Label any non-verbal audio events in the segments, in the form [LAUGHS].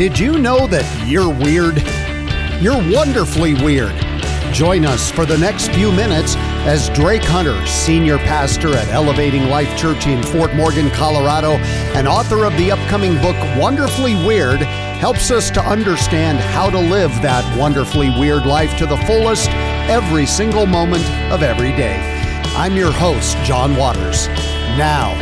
Did you know that you're weird? You're wonderfully weird. Join us for the next few minutes as Drake Hunter, senior pastor at Elevating Life Church in Fort Morgan, Colorado, and author of the upcoming book Wonderfully Weird, helps us to understand how to live that wonderfully weird life to the fullest every single moment of every day. I'm your host, John Waters. Now,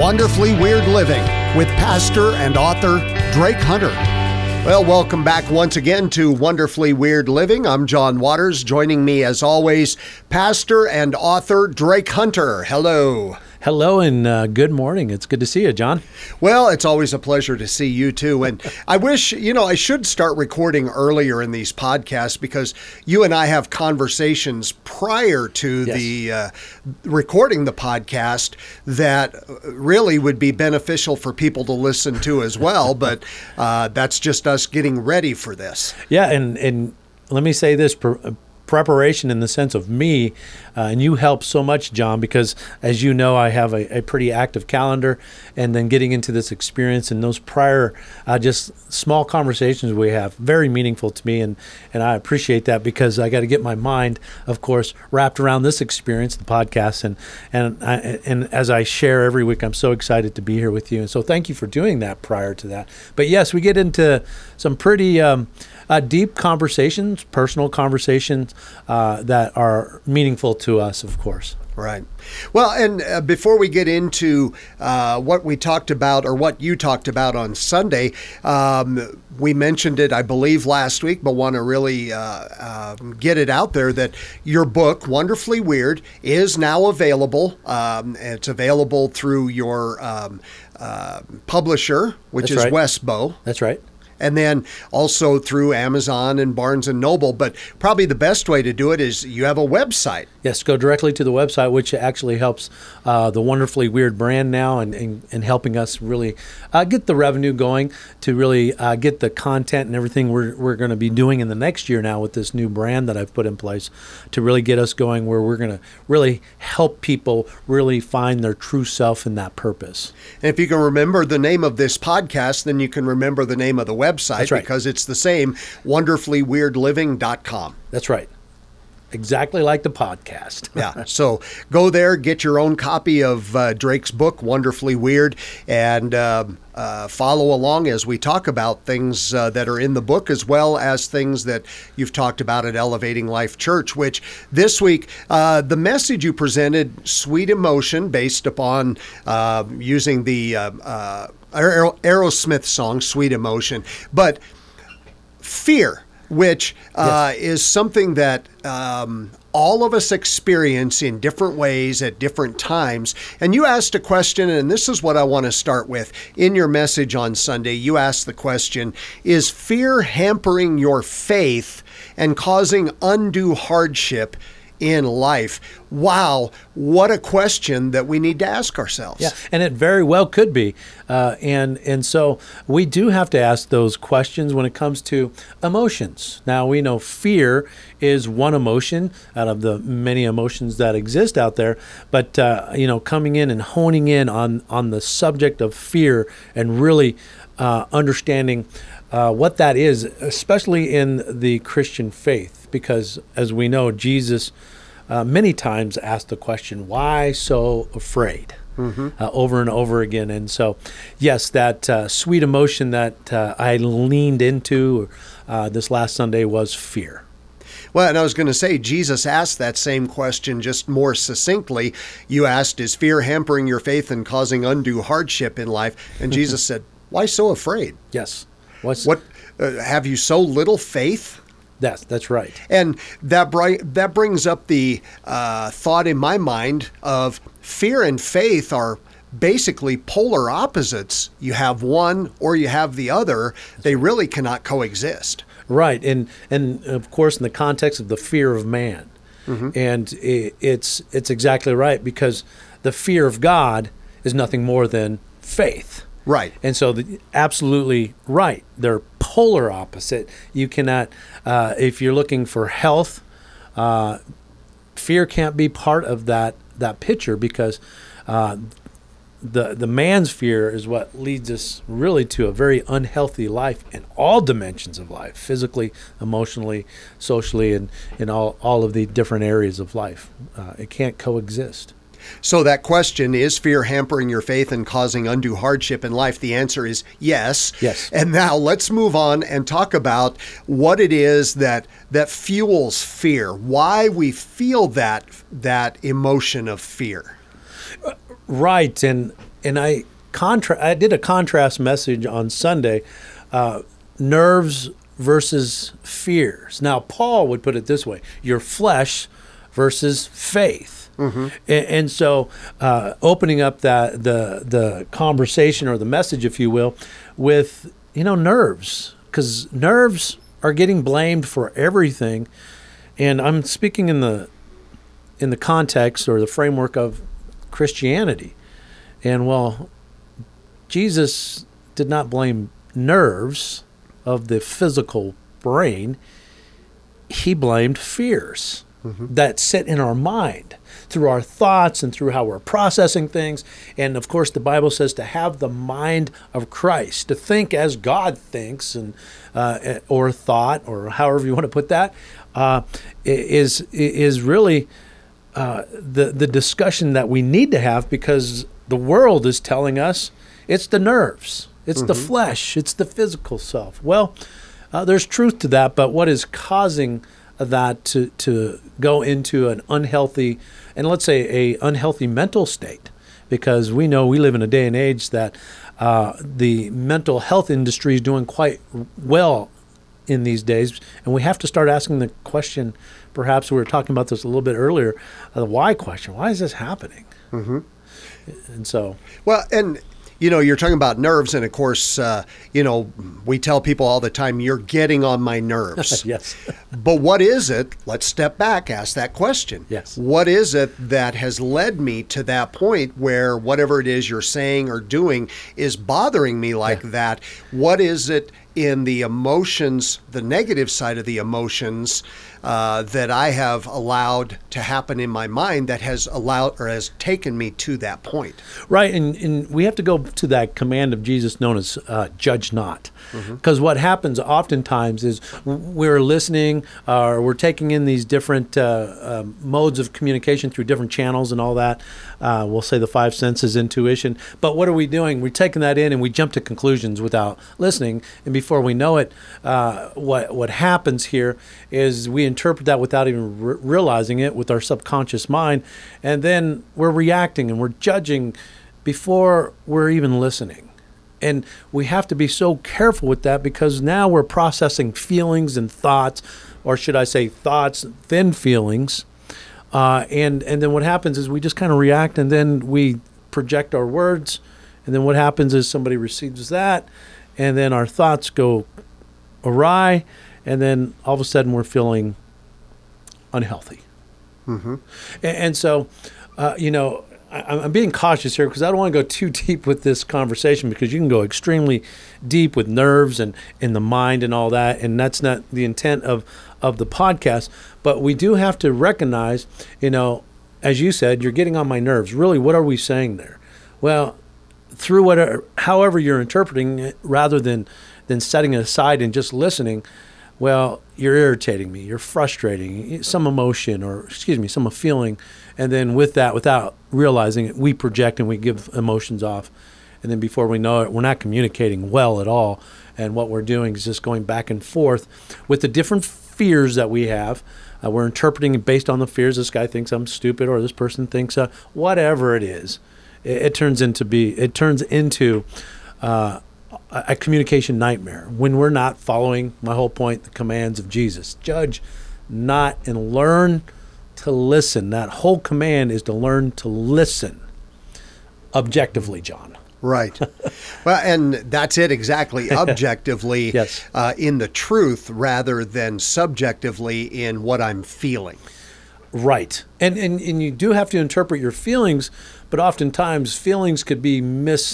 Wonderfully Weird Living with pastor and author Drake Hunter. Well, welcome back once again to Wonderfully Weird Living. I'm John Waters. Joining me, as always, pastor and author Drake Hunter. Hello. Hello and uh, good morning. It's good to see you, John. Well, it's always a pleasure to see you too. And I wish, you know, I should start recording earlier in these podcasts because you and I have conversations prior to Yes. the uh, recording the podcast that really would be beneficial for people to listen to as well. [LAUGHS] but uh, that's just us getting ready for this. Yeah, and and let me say this. Pre- preparation in the sense of me uh, and you help so much john because as you know i have a, a pretty active calendar and then getting into this experience and those prior uh, just small conversations we have very meaningful to me and and i appreciate that because i got to get my mind of course wrapped around this experience the podcast and and I, and as i share every week i'm so excited to be here with you. And so thank you for doing that prior to that. But yes we get into some pretty um, uh, deep conversations, personal conversations uh, that are meaningful to us, of course. Right. Well, and uh, before we get into uh, what we talked about or what you talked about on Sunday, um, we mentioned it, I believe, last week, but want to really uh, um get it out there that your book, Wonderfully Weird, is now available. Um, it's available through your um, uh, publisher, which That's is right. Westbow That's right. And then also through Amazon and Barnes and Noble. But probably the best way to do it is you have a website. Yes, go directly to the website, which actually helps uh, the wonderfully weird brand now and, and, and helping us really uh, get the revenue going to really uh, get the content and everything we're, we're going to be doing in the next year now with this new brand that I've put in place to really get us going where we're going to really help people really find their true self and that purpose. And if you can remember the name of this podcast, then you can remember the name of the website That's right. because it's the same wonderfullyweirdliving.com. That's right. Exactly like the podcast. [LAUGHS] Yeah. So go there, get your own copy of uh, Drake's book, Wonderfully Weird, and um, uh, follow along as we talk about things uh, that are in the book as well as things that you've talked about at Elevating Life Church. Which this week, uh, the message you presented, Sweet Emotion, based upon uh, using the Aerosmith song, Sweet Emotion. But fear, which uh, is something that um, all of us experience in different ways at different times. And you asked a question, and this is what I want to start with. In your message on Sunday, you asked the question Is fear hampering your faith and causing undue hardship? In life. Wow, what a question that we need to ask ourselves. Yeah, and it very well could be, uh, and and so we do have to ask those questions when it comes to emotions. Now we know fear is one emotion out of the many emotions that exist out there, but uh, you know, coming in and honing in on on the subject of fear and really uh, understanding uh, what that is, especially in the Christian faith, because as we know, Jesus uh, many times asked the question, "Why so afraid?" Uh, over and over again. And so, yes, that uh, sweet emotion that uh, I leaned into uh, this last Sunday was fear. Well, and I was going to say, Jesus asked that same question just more succinctly. You asked, Is fear hampering your faith and causing undue hardship in life? And [LAUGHS] Jesus said, Why so afraid? Yes, what's What uh, have you so little faith? That's that's right. And that bri- that brings up the uh, thought in my mind of fear and faith are basically polar opposites. You have one or you have the other. They really cannot coexist. Right, and and of course in the context of the fear of man, and i it's it's exactly right because the fear of God is nothing more than faith. Right. And so, the, absolutely right. They're polar opposite. You cannot, uh, if you're looking for health, uh, fear can't be part of that that picture because uh, the the man's fear is what leads us really to a very unhealthy life in all dimensions of life physically emotionally socially and in all all of the different areas of life uh, it can't coexist so that question is fear hampering your faith and causing undue hardship in life? The answer is yes. Yes. And now let's move on and talk about what it is that that fuels fear. Why we feel that that emotion of fear. Right, and and I contra- I did a contrast message on Sunday, uh, nerves versus fears. Now Paul would put it this way: your flesh versus faith. Mm-hmm. And, and, so, uh, opening up that the the conversation or the message, if you will, with you know nerves, because nerves are getting blamed for everything, and I'm speaking in the in the context or the framework of Christianity. And well, Jesus did not blame nerves of the physical brain, he blamed fears mm-hmm. that sit in our mind through our thoughts and through how we're processing things. And of course, the Bible says to have the mind of Christ, to think as God thinks, and uh, or thought, or however you want to put that, uh, is is really uh, the the discussion that we need to have because the world is telling us it's the nerves, it's mm-hmm. the flesh, it's the physical self. Well, uh, there's truth to that, but what is causing that to to go into an unhealthy and let's say a unhealthy mental state? Because we know we live in a day and age that uh, the mental health industry is doing quite well in these days, and we have to start asking the question perhaps we were talking about this a little bit earlier, uh, the why question. Why is this happening? Mm-hmm. And so, well, and you know, you're talking about nerves, and of course, uh, you know, we tell people all the time, you're getting on my nerves. [LAUGHS] yes. but what is it? Let's step back, ask that question. Yes. What is it that has led me to that point where whatever it is you're saying or doing is bothering me like yeah. that? What is it in the emotions, the negative side of the emotions? Uh, that I have allowed to happen in my mind that has allowed or has taken me to that point. Right, and, and we have to go to that command of Jesus known as uh, judge not. Because mm-hmm. what happens oftentimes is we're listening uh, or we're taking in these different uh, um, modes of communication through different channels and all that. Uh, we'll say the five senses, intuition. But what are we doing? We're taking that in and we jump to conclusions without listening. And before we know it, uh, what, what happens here is we interpret that without even re- realizing it with our subconscious mind. And then we're reacting and we're judging before we're even listening. And we have to be so careful with that because now we're processing feelings and thoughts, or should I say, thoughts, then feelings. Uh, and, and then what happens is we just kind of react and then we project our words. And then what happens is somebody receives that, and then our thoughts go awry, and then all of a sudden we're feeling unhealthy. Mm-hmm. And, and, so, uh, you know, I, am being cautious here because I don't want to go too [LAUGHS] deep with this conversation because you can go extremely deep with nerves and in the mind and all that, and that's not the intent of of the podcast. But we do have to recognize, you know, as you said, you're getting on my nerves. Really, what are we saying there? Well, through whatever, however you're interpreting it, rather than than setting it aside and just listening, well, you're irritating me, you're frustrating, some emotion or excuse me, some feeling, and then with that, without realizing it, we project and we give emotions off, and then before we know it, we're not communicating well at all, and what we're doing is just going back and forth with the different fears that we have. Uh, we're interpreting based on the fears. This guy thinks I'm stupid, or this person thinks uh, whatever it is. It, it, turns into be it turns into uh, a communication nightmare when we're not following my whole point the commands of Jesus. Judge not and learn to listen. That whole command is to learn to listen objectively, John. Right. [LAUGHS] well, and that's it exactly. [LAUGHS] Objectively, yes. Uh, in the truth rather than subjectively in what I'm feeling. Right. And, and, and you do have to interpret your feelings, but oftentimes feelings could be misleading.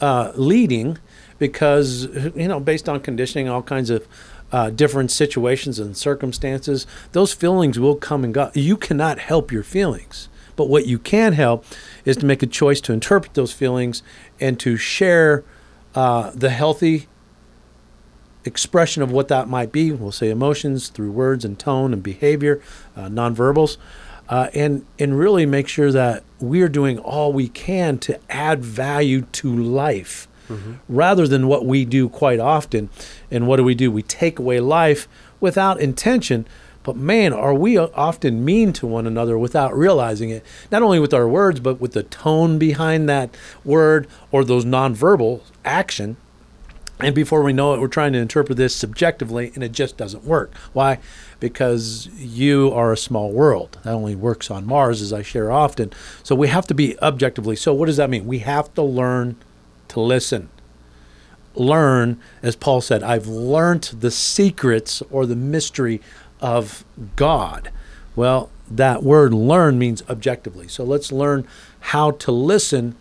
Uh, because you know based on conditioning all kinds of uh, different situations and circumstances those feelings will come and go you cannot help your feelings But what you can help is to make a choice to interpret those feelings and to share uh, the healthy expression of what that might be. We'll say emotions through words and tone and behavior, uh, nonverbals, uh, and and really make sure that we're doing all we can to add value to life, mm-hmm. rather than what we do quite often. And what do we do? We take away life without intention. But man, are we often mean to one another without realizing it? Not only with our words, but with the tone behind that word or those nonverbal action and before we know it, we're trying to interpret this subjectively, and it just doesn't work. Why? Because you are a small world. That only works on Mars, as I share often. So we have to be objectively. So, what does that mean? We have to learn to listen. Learn, as Paul said, I've learned the secrets or the mystery of God. Well, that word learn means objectively. So, let's learn how to listen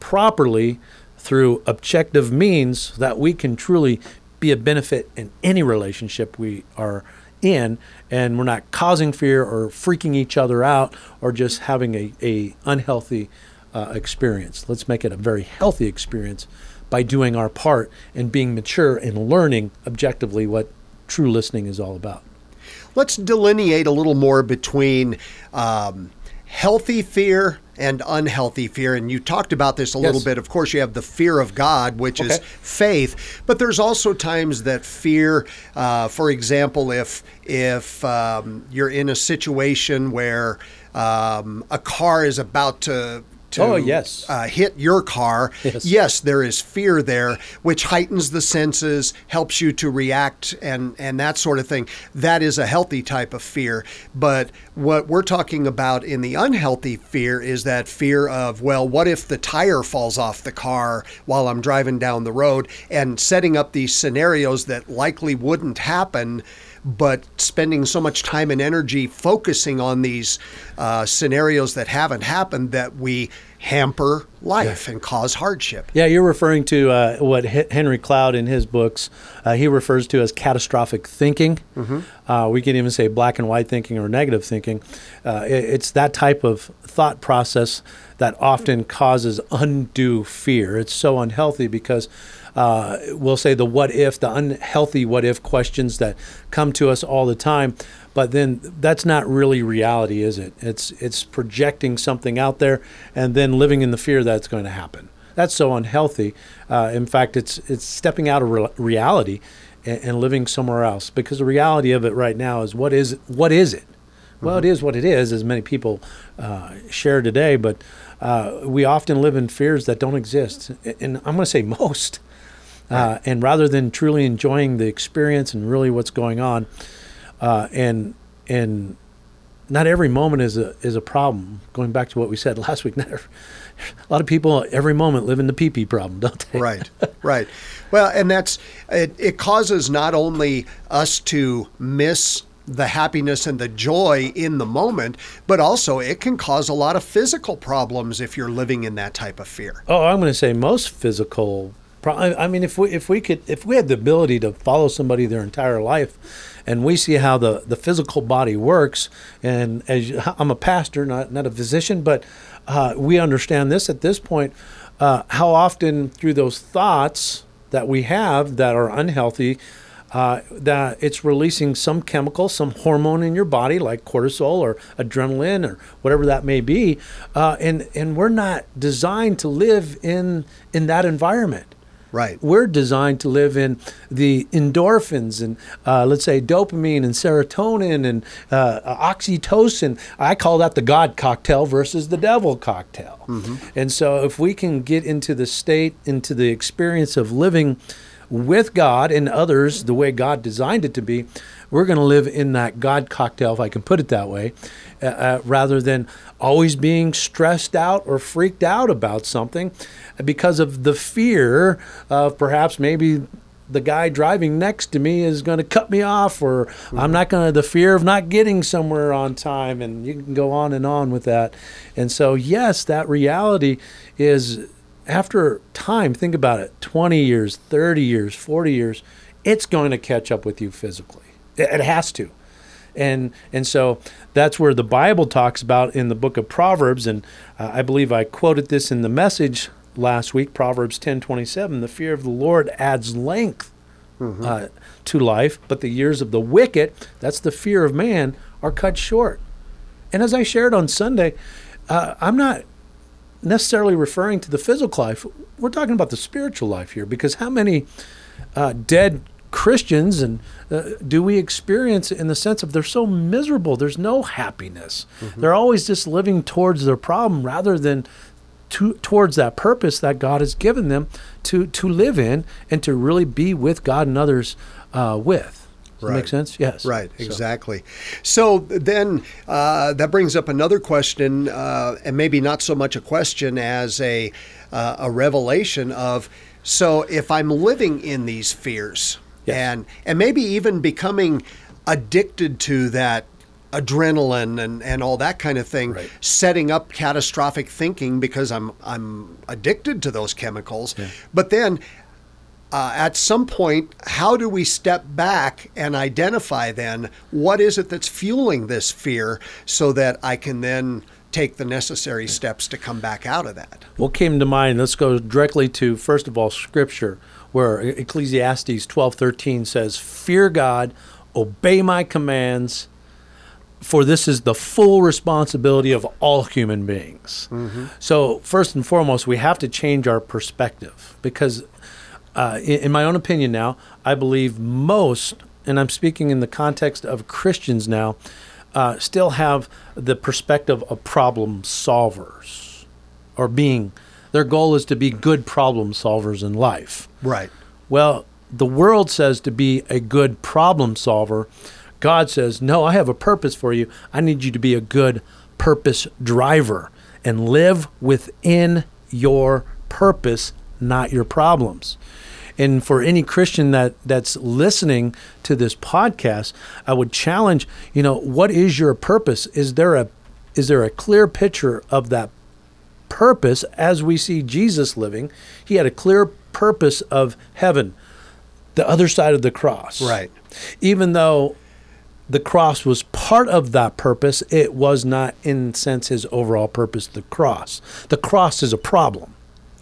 properly through objective means that we can truly be a benefit in any relationship we are in and we're not causing fear or freaking each other out or just having a, a unhealthy uh, experience let's make it a very healthy experience by doing our part and being mature and learning objectively what true listening is all about let's delineate a little more between um, healthy fear and unhealthy fear. And you talked about this a yes. little bit. Of course, you have the fear of God, which okay. is faith, but there's also times that fear, uh, for example, if if um, you're in a situation where um, a car is about to to oh, yes. uh, hit your car, [LAUGHS] yes. yes. there is fear there, which heightens the senses, helps you to react, and, and that sort of thing. That is a healthy type of fear. But what we're talking about in the unhealthy fear is that fear of, well, what if the tire falls off the car while I'm driving down the road, and setting up these scenarios that likely wouldn't happen but spending so much time and energy focusing on these uh, scenarios that haven't happened that we hamper life yeah. and cause hardship. Yeah, you're referring to uh, what H- Henry Cloud in his books uh, he refers to as catastrophic thinking. Mm-hmm. Uh, we can even say black and white thinking or negative thinking. Uh, it, it's that type of thought process that often causes undue fear. It's so unhealthy because uh, we'll say the what if, the unhealthy what if questions that come to us all the time. But then that's not really reality, is it? It's it's projecting something out there and then living in the fear that it's going to happen. That's so unhealthy. Uh, in fact, it's it's stepping out of re- reality and, and, living somewhere else. Because the reality of it right now is what is what is it? Well, mm-hmm. it is what it is, as many people uh, share today. But uh, we often live in fears that don't exist, and I'm going to say most. Uh, and rather than truly enjoying the experience and really what's going on, uh, and and not every moment is a is a problem. Going back to what we said [LAUGHS] last week, every, a lot of people every moment live in the pee pee problem, don't they? Right, [LAUGHS] right. Well, and that's it. It causes not only us to miss the happiness and the joy in the moment, but also it can cause a lot of physical problems if you're living in that type of fear. Oh, I'm going to say most physical I mean, if we if we could if we had the ability to follow somebody their entire life, and we see how the, the physical body works, and as you, I'm a pastor, not not a physician, but uh, we understand this at this point. Uh, how often through those thoughts that we have that are unhealthy, uh, that it's releasing some chemical, some hormone in your body, like cortisol or adrenaline or whatever that may be, uh, and and we're not designed to live in in that environment. Right. We're designed to live in the endorphins and uh, let's say dopamine and serotonin and uh, oxytocin. I call that the God cocktail versus the devil cocktail. Mm-hmm. And so if we can get into the state, into the experience of living with God and others the way God designed it to be, we're going to live in that God cocktail, if I can put it that way, uh, uh, rather than always being stressed out or freaked out about something because of the fear of perhaps maybe the guy driving next to me is going to cut me off or mm-hmm. I'm not going to the fear of not getting somewhere on time and you can go on and on with that. And so yes, that reality is after time, think about it, 20 years, 30 years, 40 years, it's going to catch up with you physically. It has to. and and so that's where the Bible talks about in the book of Proverbs, and uh, I believe I quoted this in the message last week, Proverbs ten twenty seven. The fear of the Lord adds length uh, to life, but the years of the wicked, that's the fear of man, are cut short. And as I shared on Sunday, uh, I'm not necessarily referring to the physical life. We're talking about the spiritual life here, because how many uh, dead Christians and uh, do we experience in the sense of they're so miserable? There's no happiness. They're always just living towards their problem rather than to, towards that purpose that God has given them to to live in and to really be with God and others uh, with. Does that make Right. sense? Yes. Right, So- exactly. So then uh, that brings up another question, uh, and maybe not so much a question as a uh, a revelation of. So if I'm living in these fears, Yes. and and maybe even becoming addicted to that adrenaline and, and all that kind of thing, Right. setting up catastrophic thinking because I'm I'm addicted to those chemicals. But then uh, at some point, how do we step back and identify then what is it that's fueling this fear so that I can then take the necessary steps to come back out of that? What came to mind? Let's go directly to first of all Scripture, where Ecclesiastes twelve thirteen says, "Fear God, obey my commands, for this is the full responsibility of all human beings." So first and foremost, we have to change our perspective because, uh, in, in my own opinion, now I believe most, and I'm speaking in the context of Christians now, uh, still have the perspective of problem solvers or being their goal is to be good problem solvers in life. Right. Well, the world says to be a good problem solver. God says, "No, I have a purpose for you. I need you to be a good purpose driver and live within your purpose, not your problems." And for any Christian that that's listening to this podcast, I would challenge, you know, what is your purpose? Is there a is there a clear picture of that purpose as we see Jesus living. He had a clear purpose of heaven, the other side of the cross. Right. Even though the cross was part of that purpose, it was not, in sense, his overall purpose. The cross. The cross is a problem.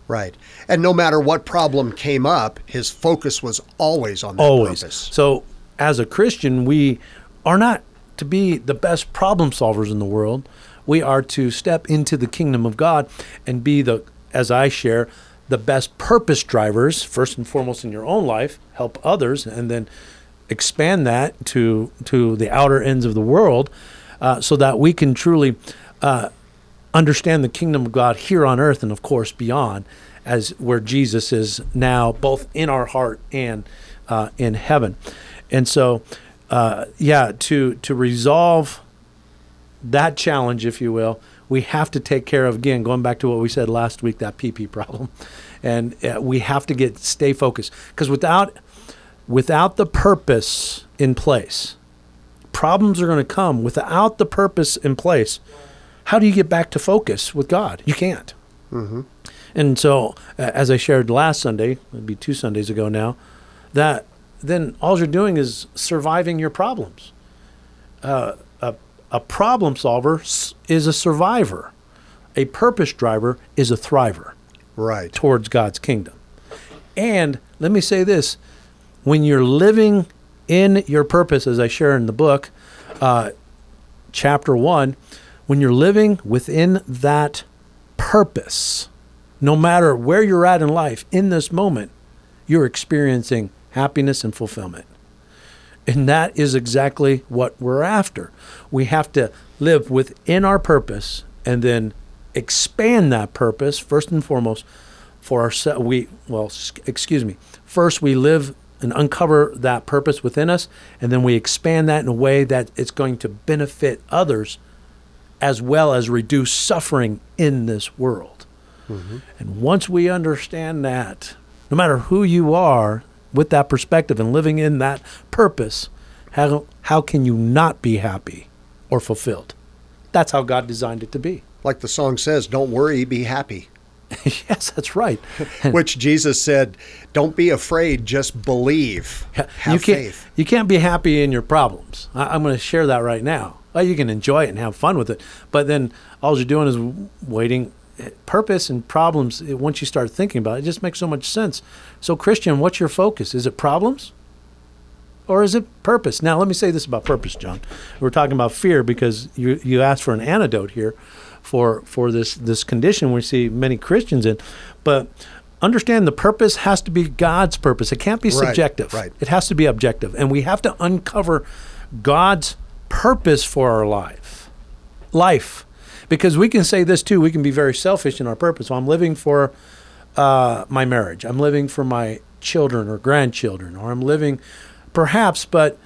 Right. And no matter what problem came up, his focus was always on that always. purpose. So, as a Christian, we are not to be the best problem solvers in the world. We are to step into the kingdom of God and be the, as I share, the best purpose drivers, first and foremost in your own life, help others, and then expand that to to the outer ends of the world, uh, so that we can truly uh, understand the kingdom of God here on earth and of course beyond, as where Jesus is now both in our heart and uh, in heaven. And so, uh, yeah, to to resolve that challenge, if you will, we have to take care of again. Going back to what we said last week, that PP problem, and uh, we have to get stay focused because without without the purpose in place, problems are going to come. Without the purpose in place, how do you get back to focus with God? You can't. And so, uh, as I shared last Sunday, maybe two Sundays ago now, that then all you're doing is surviving your problems. Uh, a, problem solver is a survivor. A purpose driver is a thriver Right. towards God's kingdom. And let me say this when you're living in your purpose, as I share in the book, uh, chapter one, when you're living within that purpose, no matter where you're at in life, in this moment, you're experiencing happiness and fulfillment. And that is exactly what we're after. We have to live within our purpose and then expand that purpose first and foremost for ourselves. We well, excuse me. First, we live and uncover that purpose within us, and then we expand that in a way that it's going to benefit others, as well as reduce suffering in this world. Mm-hmm. And once we understand that, no matter who you are, with that perspective and living in that purpose, how, how can you not be happy or fulfilled? That's how God designed it to be. Like the song says, don't worry, be happy. [LAUGHS] [LAUGHS] yes, that's right. [LAUGHS] which Jesus said, "Don't be afraid, just believe, have you can't, faith." You can't be happy in your problems. I, am going to share that right now. Well, you can enjoy it and have fun with it, but then all you're doing is waiting. Purpose and problems. Once you start thinking about it, it just makes so much sense. So, Christian, what's your focus? Is it problems? or is it purpose? Now, let me say this about purpose, John. We're talking about fear because you you asked for an antidote here for for this this condition we see many Christians in, but understand the purpose has to be God's purpose. It can't be subjective. Right, right. It has to be objective, and we have to uncover God's purpose for our life. Life, because we can say this too. We can be very selfish in our purpose. So I'm living for uh, my marriage. I'm living for my children or grandchildren, or I'm living, perhaps, but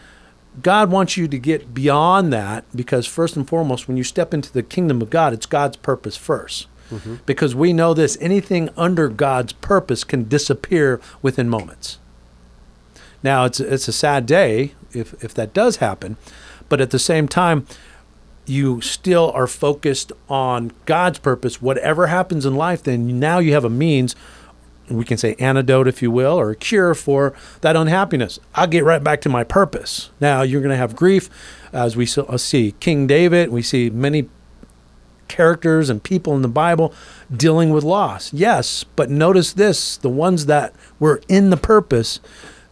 God wants you to get beyond that because, first and foremost, when you step into the kingdom of God, it's God's purpose 1st mm-hmm. Because we know this anything under God's purpose can disappear within moments. Now, it's, it's a sad day if, if that does happen, but at the same time, you still are focused on God's purpose. Whatever happens in life, then now you have a means we can say antidote, if you will, or a cure for that unhappiness. I'll get right back to my purpose. Now you're going to have grief, as we uh, see King David. We see many characters and people in the Bible dealing with loss. Yes, but notice this: the ones that were in the purpose,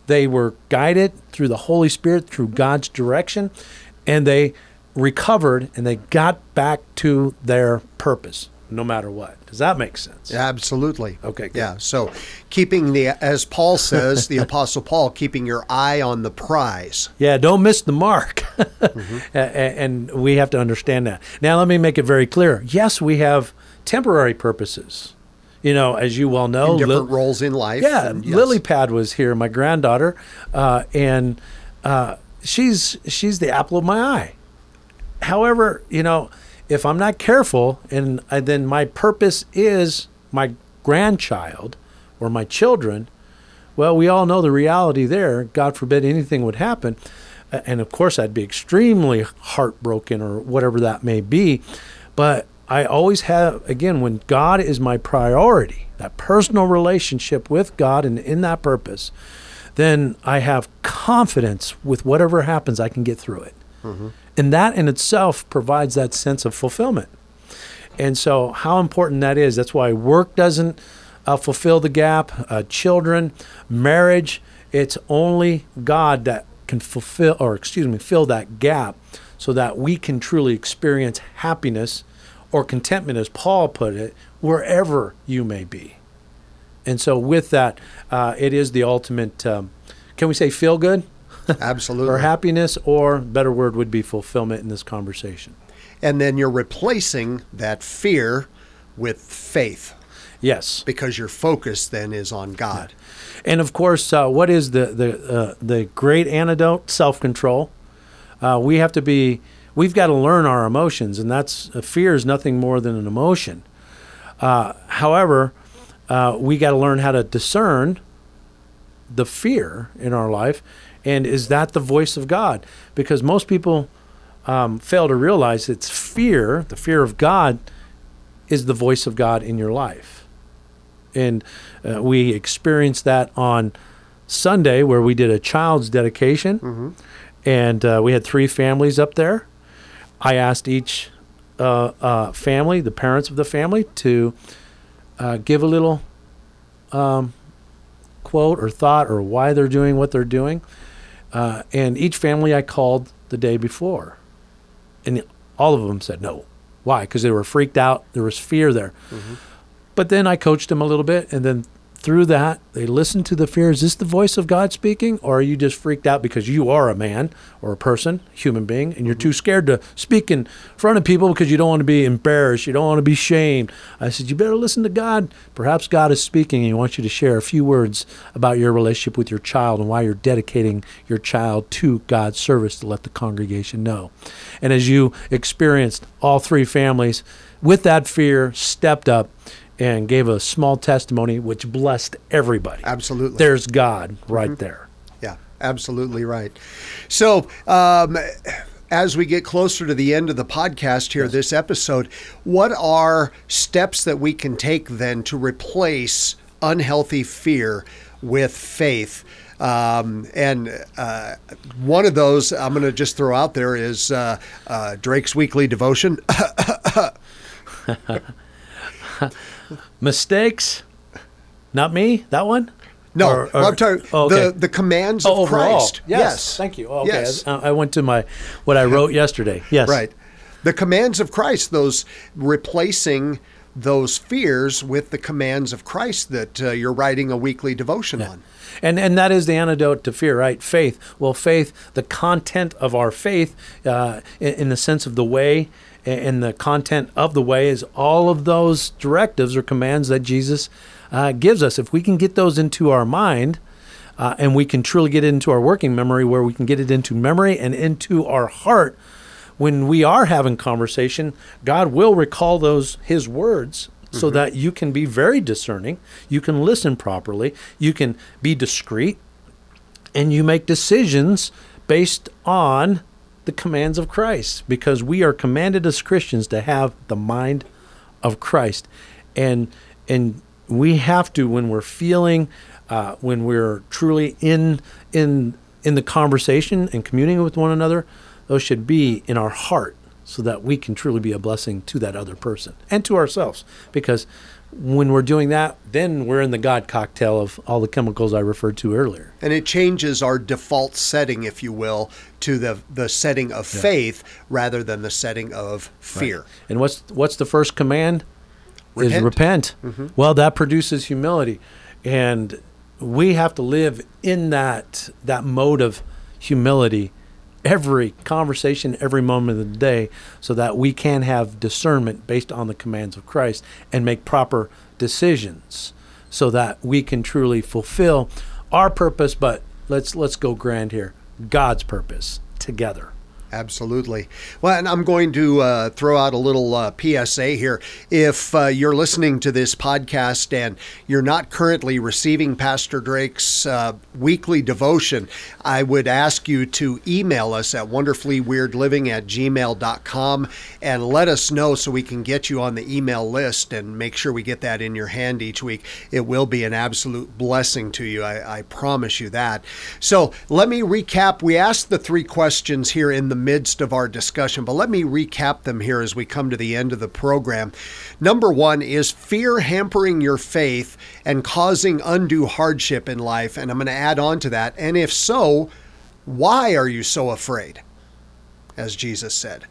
they were guided through the Holy Spirit, through God's direction, and they recovered and they got back to their purpose no matter what. Does that make sense? Absolutely. Okay. Good. Yeah. So, keeping the, as Paul says, the [LAUGHS] Apostle Paul, keeping your eye on the prize. Yeah. Don't miss the mark. [LAUGHS] mm-hmm. and we have to understand that. Now, let me make it very clear. Yes, we have temporary purposes. You know, as you well know, in different Li- roles in life. Yeah. And, yes. Lily Pad was here, my granddaughter, uh, and uh, she's she's the apple of my eye. However, you know if I'm not careful, and I, then my purpose is my grandchild or my children, well, we all know the reality there. God forbid anything would happen. And of course, I'd be extremely heartbroken or whatever that may be. But I always have, again, when God is my priority, that personal relationship with God and in that purpose, then I have confidence with whatever happens, I can get through it. Mm-hmm. And that in itself provides that sense of fulfillment. And so, how important that is, that's why work doesn't uh, fulfill the gap, uh, children, marriage, it's only God that can fulfill, or excuse me, fill that gap so that we can truly experience happiness or contentment, as Paul put it, wherever you may be. And so, with that, uh, it is the ultimate, um, can we say feel good? [LAUGHS] Absolutely. or happiness, or better word would be fulfillment in this conversation. And then you're replacing that fear with faith. Yes. Because your focus then is on God. And of course, uh, what is the the uh, the great antidote? Self control. Uh, we have to be. We've got to learn our emotions, and that's uh, fear is nothing more than an emotion. Uh, however, uh, we got to learn how to discern the fear in our life and is that the voice of God? Because most people um, fail to realize it's fear, the fear of God, is the voice of God in your life. And uh, we experienced that on Sunday where we did a child's dedication. Mm-hmm. And uh, we had three families up there. I asked each uh, uh family, the parents of the family, to uh, give a little um, quote or thought or why they're doing what they're doing. Uh, and each family I called the day before, and all of them said no. Why? Because they were freaked out. There was fear there. Mm-hmm. But then I coached them a little bit, and then through that, they listen to the fear. Is this the voice of God speaking? Or are you just freaked out because you are a man or a person, human being, and you're too scared to speak in front of people because you don't want to be embarrassed? You don't want to be shamed. I said, You better listen to God. Perhaps God is speaking and He wants you to share a few words about your relationship with your child and why you're dedicating your child to God's service to let the congregation know. And as you experienced all three families, with that fear, stepped up and gave a small testimony which blessed everybody. Absolutely. There's God right mm-hmm. there. Yeah, absolutely right. So, um, as we get closer to the end of the podcast here, this episode, what are steps that we can take then to replace unhealthy fear with faith? Um, and uh, one of those I'm going to just throw out there is uh, uh, Drake's weekly devotion. [LAUGHS] [LAUGHS] Mistakes? Not me? That one? No, Or- or- I'm talking oh, okay. the the commands of Oh, overall. Christ. Yes. Thank you. Oh, okay. Yes. I, I went to my what I wrote yesterday. Yes. Right. The commands of Christ, those replacing those fears with the commands of Christ that uh, you're writing a weekly devotion on. And and that is the antidote to fear, right? Faith. Well, faith, the content of our faith, uh, in, in the sense of the way, and the content of the way is all of those directives or commands that Jesus uh, gives us. If we can get those into our mind, uh, and we can truly get it into our working memory, where we can get it into memory and into our heart. When we are having conversation, God will recall those His words so that you can be very discerning, you can listen properly, you can be discreet, and you make decisions based on the commands of Christ because we are commanded as Christians to have the mind of Christ. And and we have to when we're feeling uh, when we're truly in in in the conversation and communing with one another, those should be in our heart so that we can truly be a blessing to that other person and to ourselves. Because when we're doing that, then we're in the God cocktail of all the chemicals I referred to earlier. And it changes our default setting, if you will, to the, the setting of faith rather than the setting of fear. And what's what's the first command? Is Repent. repent. Mm-hmm. Well, that produces humility, and we have to live in that that mode of humility every conversation, every moment of the day, so that we can have discernment based on the commands of Christ and make proper decisions, so that we can truly fulfill our purpose. But let's let's go grand here, God's purpose together. Absolutely. Well, and I'm going to uh, throw out a little uh, PSA here. If uh, you're listening to this podcast and you're not currently receiving Pastor Drake's uh, weekly devotion, I would ask you to email us at wonderfullyweirdliving at gmail.com and let us know so we can get you on the email list and make sure we get that in your hand each week. It will be an absolute blessing to you. I, I promise you that. So let me recap. We asked the three questions here in the midst of our discussion, but let me recap them here as we come to the end of the program. Number one is fear hampering your faith and causing undue hardship in life. And I'm going to add on to that. And if so, why are you so afraid? As Jesus said.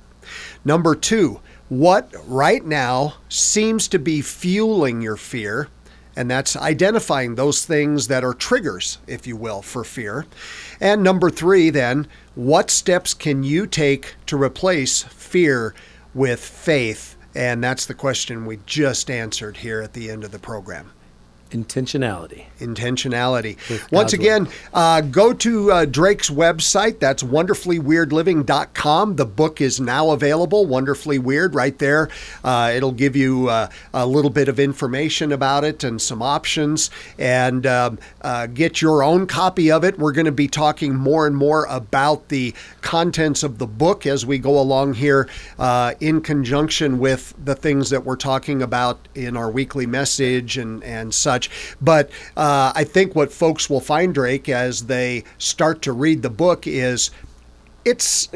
Number two, what right now seems to be fueling your fear? And that's identifying those things that are triggers, if you will, for fear. And number three, then, what steps can you take to replace fear with faith? And that's the question we just answered here at the end of the program Intentionality. intentionality. With Once God's again, uh, go to uh, Drake's website. That's wonderfullyweirdliving.com. The book is now available, Wonderfully Weird, right there. Uh, it'll give you uh, a little bit of information about it and some options, and um, uh, get your own copy of it. We're going to be talking more and more about the contents of the book as we go along here, uh, in conjunction with the things that we're talking about in our weekly message and, and such. But uh, I think what folks will find, Drake, as they start to read the book is it's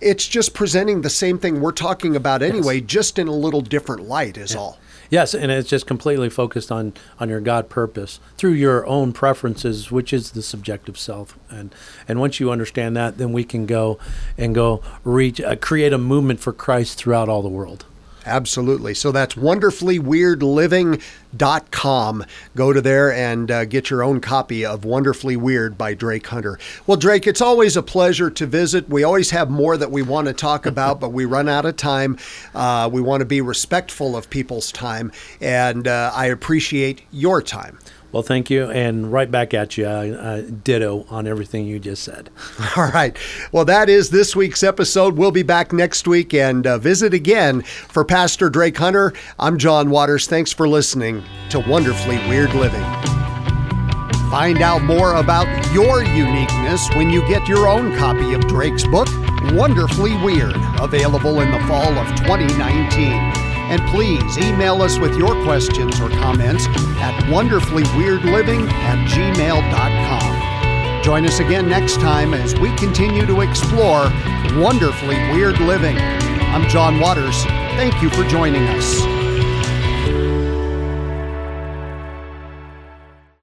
it's just presenting the same thing we're talking about anyway, just in a little different light, is all. Yes, and it's just completely focused on on your God purpose through your own preferences, which is the subjective self. And and once you understand that, then we can go and go reach uh, create a movement for Christ throughout all the world. Absolutely. So that's wonderfullyweirdliving.com. Go to there and uh, get your own copy of Wonderfully Weird by Drake Hunter. Well, Drake, it's always a pleasure to visit. We always have more that we want to talk [LAUGHS] about, but we run out of time. Uh, we want to be respectful of people's time, and uh, I appreciate your time. Well, thank you, and right back at you. Uh, ditto on everything you just said. [LAUGHS] All right. Well, that is this week's episode. We'll be back next week and uh, visit again for Pastor Drake Hunter. I'm John Waters. Thanks for listening to Wonderfully Weird Living. Find out more about your uniqueness when you get your own copy of Drake's book Wonderfully Weird, available in the fall of 2019. And please email us with your questions or comments at wonderfullyweirdliving at gmail.com. Join us again next time as we continue to explore wonderfully weird living. I'm John Waters. Thank you for joining us.